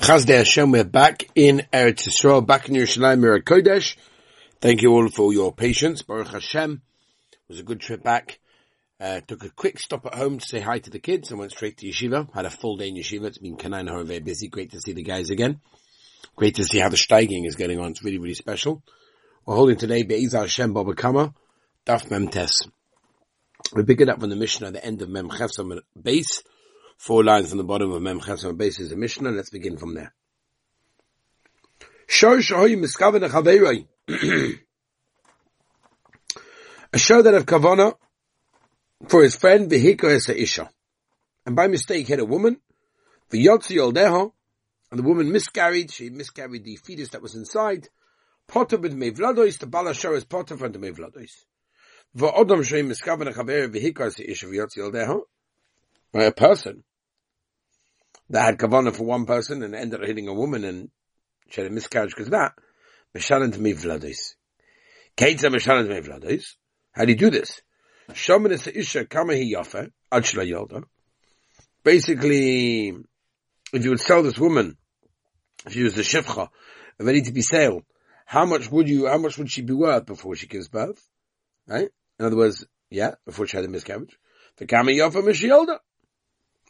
Chazdei Hashem, we're back in Eretz Yisrael, back in Yerushalayim, Kodesh. Thank you all for your patience. Baruch Hashem. It was a good trip back. Uh, took a quick stop at home to say hi to the kids and went straight to yeshiva. Had a full day in yeshiva. It's been Kanaan very busy. Great to see the guys again. Great to see how the steiging is getting on. It's really, really special. We're holding today Be'ezah Hashem Baba Kama, Daf Mem Tes. We pick it up from the Mishnah at the end of Mem Chesam base. Four lines from the bottom of Mem Chesam base is a Mishnah. Let's begin from there. a show that of kavana for his friend Vihiko Esa Isha. And by mistake had a woman, the Yotzi Oldeha, and the woman miscarried, she miscarried the fetus that was inside, Potter with Mevladois, the Balashar is Potter from the Mevladois. Va'odam Shem Miskavan Chaver Vihiko Esa Isha V'Yotzi Oldeha, by a person that had kavana for one person and ended up hitting a woman and she had a miscarriage because of that, Meshalant Mevladois. Keitza Meshalant Mevladois. How do you do this? Isha Kamahi Yafa, Achla Yolda. Basically, if you would sell this woman, if she was a shifcha, ready to be sold, how much would you, how much would she be worth before she gives birth? Right? In other words, yeah, before she had a miscarriage. The Kamahi Yafa Mishiolda.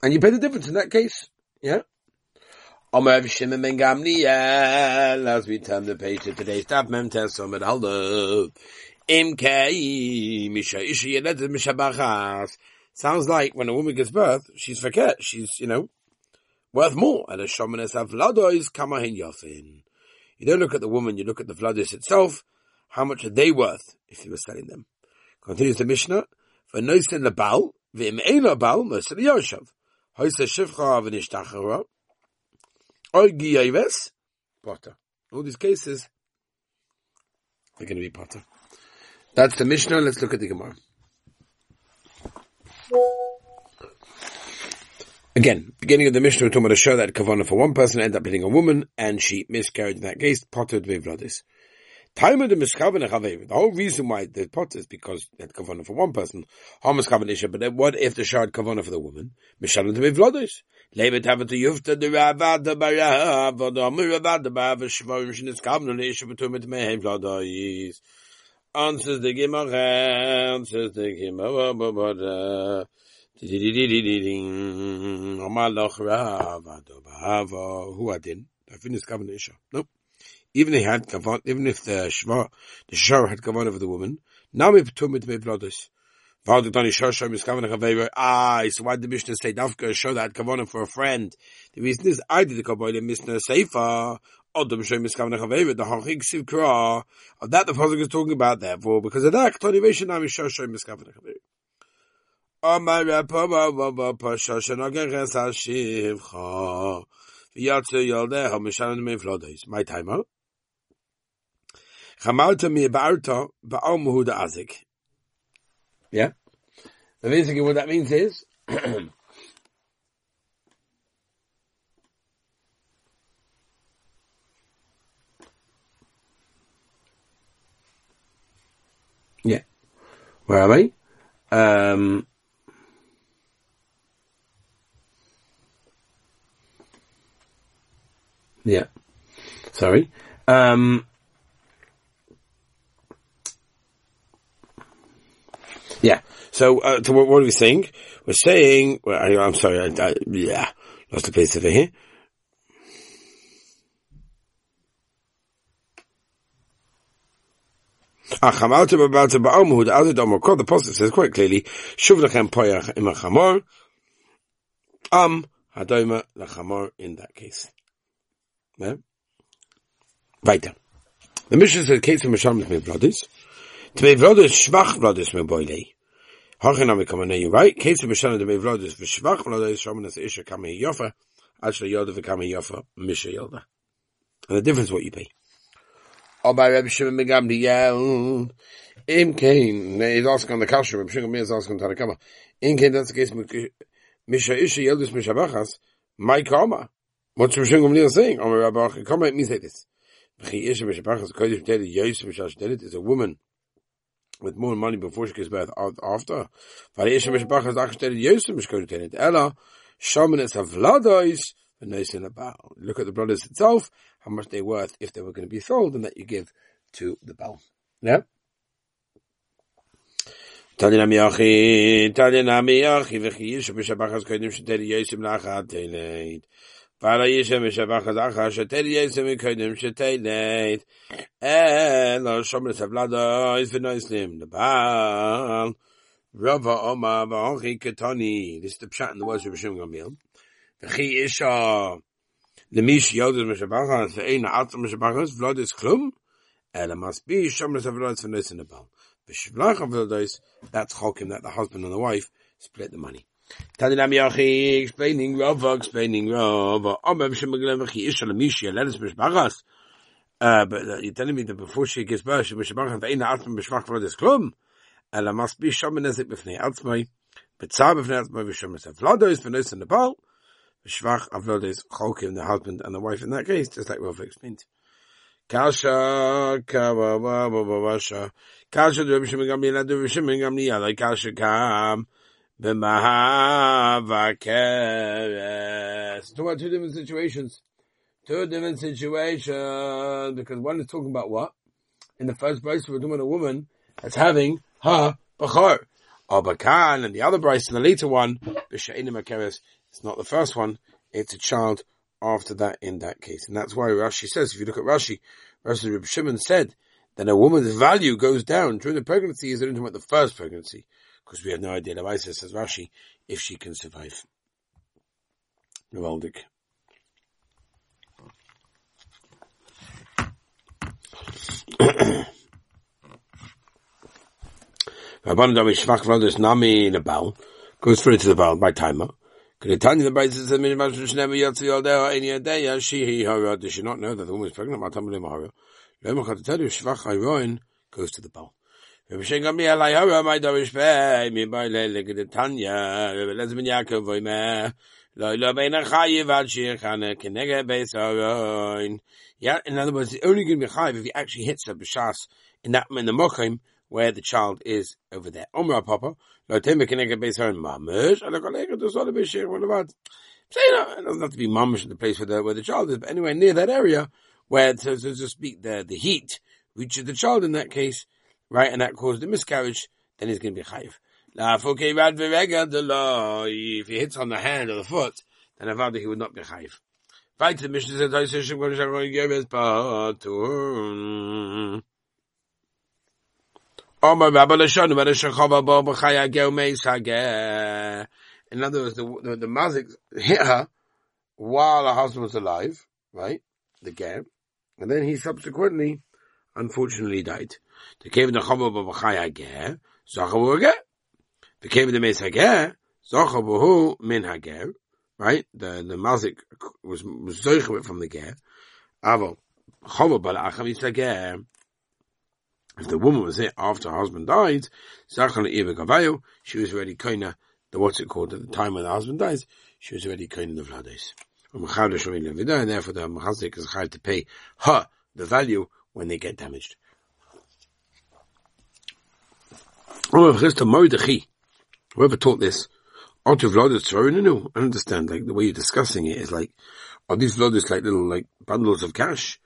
And you pay the difference in that case. Yeah? Omer Shimon ben Gamliel, as we turn the page to today's Mem Tesom et Haldo. Im Kei, Misha. Sounds like when a woman gives birth, she's forget, she's, you know, worth more. And a of kamahin. You don't look at the woman, you look at the vladois itself. How much are they worth if you were selling them? Continues the Mishnah. For noisin lebal, v'im ein lebal, noisin yoshav. Hoysa shivcha v'nishtachara. Oy giyaves, potter. All these cases, they're going to be potter. That's the Mishnah. Let's look at the Gemara. Again, beginning of the Mishnah, we're talking about a show that Kavana for one person ended up hitting a woman, and she miscarried in that case, potted with vladis. Time of the The whole reason why the pot is because that kavana for one person, hamas kavan But what if the shard kavana for the woman? Mishalim to vladis. Lebet have to yufta the ravad the barav the amir ravad the kavan isha betumit mehem vladis. Answers the Gemara, answers the Gemara, Amalach Rav, Adobahava, who adin? I finished Kavan Isha. Nope. Even if he had kavan, even if the shvar, the shar had kavan over the woman, now put with me brothers. Ah, so why did the Mishnah say Dafka show that kavanah for a friend? The reason is did the kavanah Mishnah Seifa. Adam Shem is coming the Hachig Sivkra, of that the Pasuk is talking about, therefore, because of that, Tonivation Nami Shoshem is coming Amar Rapapa Pasha Shanageres Hashivcha, Yatsu Yaldeha Mishanan Meflodes. My timer. Chamalta mi ba'arta ba'al muhuda azik. Yeah? Basically what that means is, Yeah. Where am I? Um, yeah. Sorry. Um, yeah. So, uh, what, what, are we saying? We're saying, well, I, am sorry, I, I, yeah, lost the place over here. The Apostle says quite clearly, Shuv lechem poyach im chamor, am hadoima lechamor in that case. Yeah? The mission says, case of Misham with brothers. To be brothers, schwach brothers boilei. Hochenami come you right? Of brothers, shaman as isha yofa, yoda yofa, misha yoda. And the difference what you pay. Or by Rabbi Shimon Im Kain, he's asking on the Rabbi Shimon is asking on Tanakama. Im Kain, that's the case, Misha Isha Misha Bachas, my. What's Rabbi Shimon saying? Or Rabbi this. Isha Misha Bachas, Misha is a woman with more money before she gives birth after. V'chi Isha Misha Bachas, Ach Delit, Yosef Misha Delit, Ella, Shaman is a Vladois, abal. Look at the brothers itself, how much they're worth if they were going to be sold, and that you give to the bell. Yeah? Yishu lachat teleit. Is. Rava Omar v'hochi ketani. This is the pshat in the words of Rishim Gamil. V'chi isha, lemish yodas m'shabachas, v'ein ha'atzam m'shabachas, v'lod is klum. Ela must be shomres avlado, is v'noislim, the Baal. That's chokim that the husband and the wife split the money. Tadinam Yachi explaining Rava, explaining Rava. Omer Shemaglev Chi Isha Lemishia, let us bishbachas. Uh, but uh, you're telling me that before she gives birth, she bishbachas ve'ina atzma bishbach for this klum. Ela must be shomen nezik b'fnei atzmai. B'tzah b'fnei atzmai v'shomen sef. Vlado is v'nos in the bal. B'shvach avlod is chokim, the husband and the wife in that case, just like Rava explained. Kasha, kavavavavasha. Kasha, the Rebbe Shimon Gamliel, the Rebbe Shimon Gamliel, like Kasha kam. B'mahavakeres. Talk about two different situations. Two different situations. Because one is talking about what? In the first place, we're talking about a woman that's having her bachor. Abakan, and the other Bryce, the later one, Makeres, it's not the first one, it's a child after that in that case. And that's why Rashi says, if you look at Rashi, Rashi Reb Shimon said that a woman's value goes down during the pregnancy is into the first pregnancy. Because we have no idea, Lavaisa says Rashi, if she can survive. Novaldik. Rabban David Shvach Vlodos Nami in a Baal, goes through to the Baal by timer. Could it tell you the Brisa says Mishmash Shnemi Yatsi Yodea Ein Yadeya Shihi Hara? Does she not know that the woman is pregnant? Matam Lim Hara. Lema Chat tell you Shvach Hayroin goes to the bowl. Rabbi Shem Gami Alai Hara My Dorish Pei Mi Bai Lele Gede Tanya Rabbi Lezben Yaakov Voime Lo Lo Bein Achayiv Ad Shir Chane Kenege Beis Haroin. Yeah, in other words, it's only going to be chayiv if he actually hits the b'shas in that in the mochim where the child is over there. Omra Papa, lo teme kenega beis mamish, ala sole b'shir v'levad. So, you know, it doesn't have to be mamish in the place where the, where the child is, but anywhere near that area where, so, so to speak, the, the heat reaches the child in that case, right, and that caused the miscarriage, then he's going to be chayiv. If he hits on the hand or the foot, then avada he would not be chayiv. The says. In other words, the, the, the mazik hit her while her husband was alive, right? The ger. And then he subsequently, unfortunately, died. The cave the Chava Bo B'chaya Ger, Zachavu Hageh. The cave the Meis Hageh, Zachavu Min Hageh right? The the mazik was was zoichewit from the ger. Avo chova balacham ger. If the woman was here after her husband died, ibe she was already kinda, the what's it called at the time when the husband dies, she was already kind of the vlades. And therefore the machazik is hard to pay her the value when they get damaged. Whoever taught this no, I understand, like, the way you're discussing it is like, are these vlodas like little, like, bundles of cash?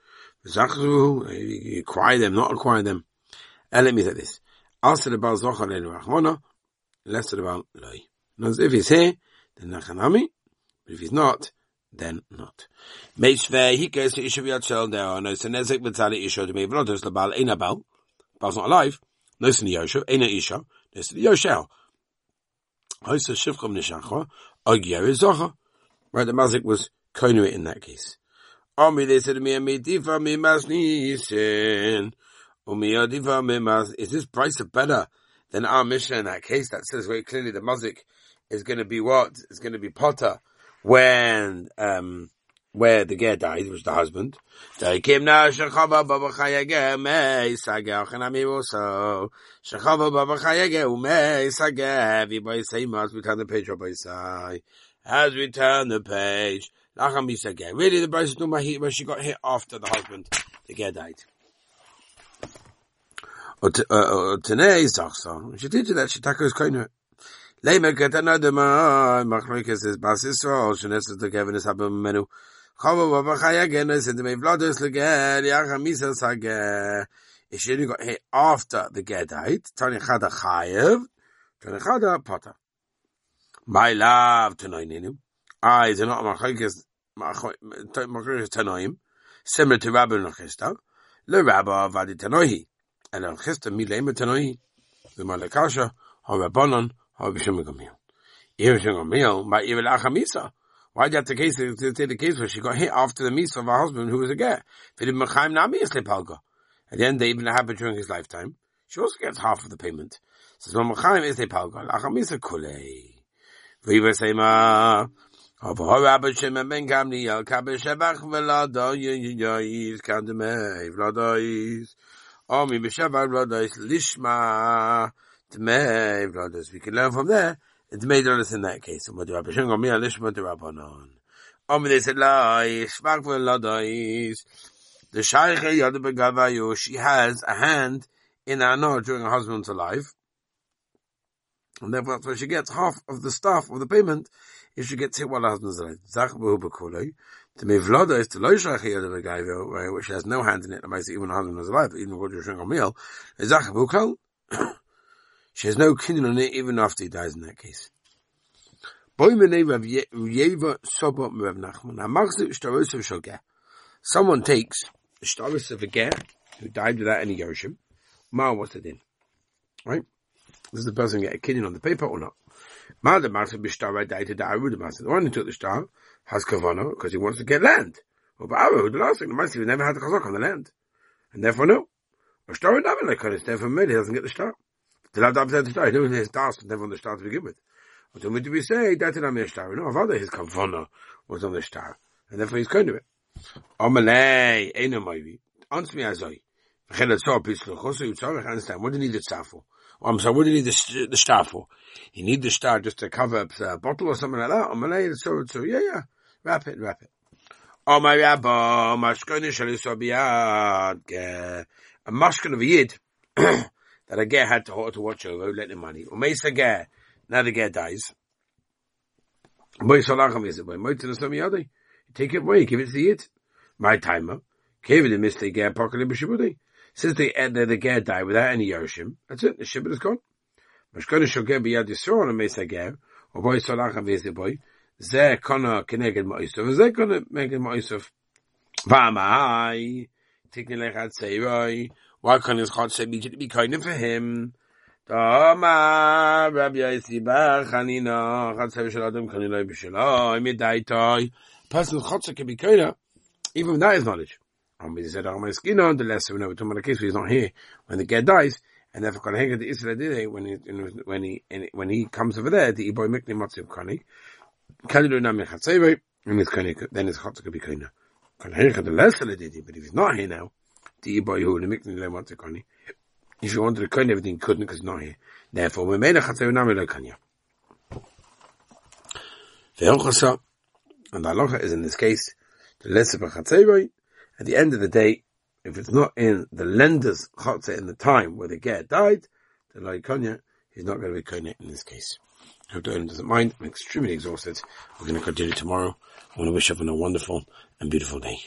You acquire them, not acquire them. And let me say this. Ask about Zochar and Rachmana, less about Loi. If he's here, then Nachanami, but if he's not, then not. Meishve, he goes to Ishav Yatshel there, no, so Nezek B'tzali Isha to me, Vlodas Labal, not alive, no, Sin Yosha, Eina Isha, no, Sin Yoshel. Right, the mazik was koinu in that case. Ami, they said to me, Amidifa mi masnisin. Umiadifa mi mas. Is this price better than our mission in that case? That says very clearly the mazik is going to be what? It's going to be potter when, um, where the ger died, was the husband. The. As we turn the page. Really, the talking about where she got hit after the husband, the ger died. Zachsa. Uh, she did that. She tackles koinu. Leimer ketana de ma machlokes is Kevin is. Chava baba chaya gen is in the mevlados leger yach misa sage. Eh, it should got hit eh, after the gedite. Tani chada chayev. Tani chada potter. My love to noininu. I is not machlokes machlokes tanoim. Similar to Rabbi Nachista. Le Rabba vadi tanohi. And al chista mi leimer tanohi. The malakasha. Ha rabbanon. Why do you have the case to take the case where she got hit after the misa of her husband who was a ger? At the end, they even happened during his lifetime. She also gets half of the payment. Says, "Machaim is a palga. Achamisa kulei." Viva sema. Of Rabbi Shimon ben Gamliel, Kabe Shebach Velado Yoyis Kandemei Vladois. Omi B'Shebach Vladois Lishma. Tmei brothers. We can learn from there. It's made on us in that case. What do to they said. The Shaykh Yad Begavayu. She has a hand in Anor during her husband's alive. And therefore that's why she gets half of the stuff of the payment if she gets hit while her husband's alive. To me, Vlada is to Lo Shaykh Yad Begavayu, which has no hand in it, even her husband was alive, even according to Shimon Gamliel. Zach Behukal. She has no kinyan on it even after he dies in that case. Someone takes the shtaris of a ger who died without any Yerushim. Ma, what's it in? Right? Does the person get a kinyan on the paper or not? Ma, the master b'shtar died to the Aru, the master. The one who took the star has kavana because he wants to get land. But Aru, the last thing, the master never had the chazak on the land. And therefore no. A star have like therefore made he doesn't get the star. The Lav Dab said the. He knew his was never on the star to begin with. But when we say that in the star, no, father his kavana was on the star, and therefore he's kind of it. Amalei, Eino Moivi. Answer me azoi. V'chelet so pislo chosu yitzorech. Understand? What do you need the star for? Oh, I'm sorry. What do you need the, the star for? You need the star just to cover up the bottle or something like that. Amalei, so so yeah yeah. Wrap it, wrap it. Oh my rabba, mashkoni shaliso biyad. A mashkon of a yid. that a ger had to, hold to watch over, let the money. Or Umeis a ger, now the ger dies. Take it away, give it to the yid. My timer. Kevin the mistake ger pocketed b'shibudi. Since uh, the, the, the ger died without any yoshim, that's it, the shibud is gone. Mashkana shoger b'yad yisrael umeis a ger, umeis solacham v'yiziboi, ze kona keneged ma'isof, ze kona keneged ma'isof. V'amai, tikni lechad seiroi, why can't his heart say be, kind for him? Rabbi. Person's Chatzev can be kind even with that is knowledge. On the lesser we know, we're talking about a case where he's not here when the guy dies, and therefore the Israel did when he, when he, when he comes over there, the Iboy Mikni Matziv Kani, Nami and his Kani, then his Chatzev can be kind the did but if he's not here now, If you wanted to cut everything, couldn't because not here. Therefore, we made a Chatzev Nami Le Kanya. Ve'ochasa, and the halacha is in this case, the lesser of Chatzev, at the end of the day, if it's not in the lender's chatzah in the time where the get died, the loikanya, he's not going to be konya in this case. I hope the doesn't mind. I'm extremely exhausted. We're going to continue tomorrow. I want to wish everyone a wonderful and beautiful day.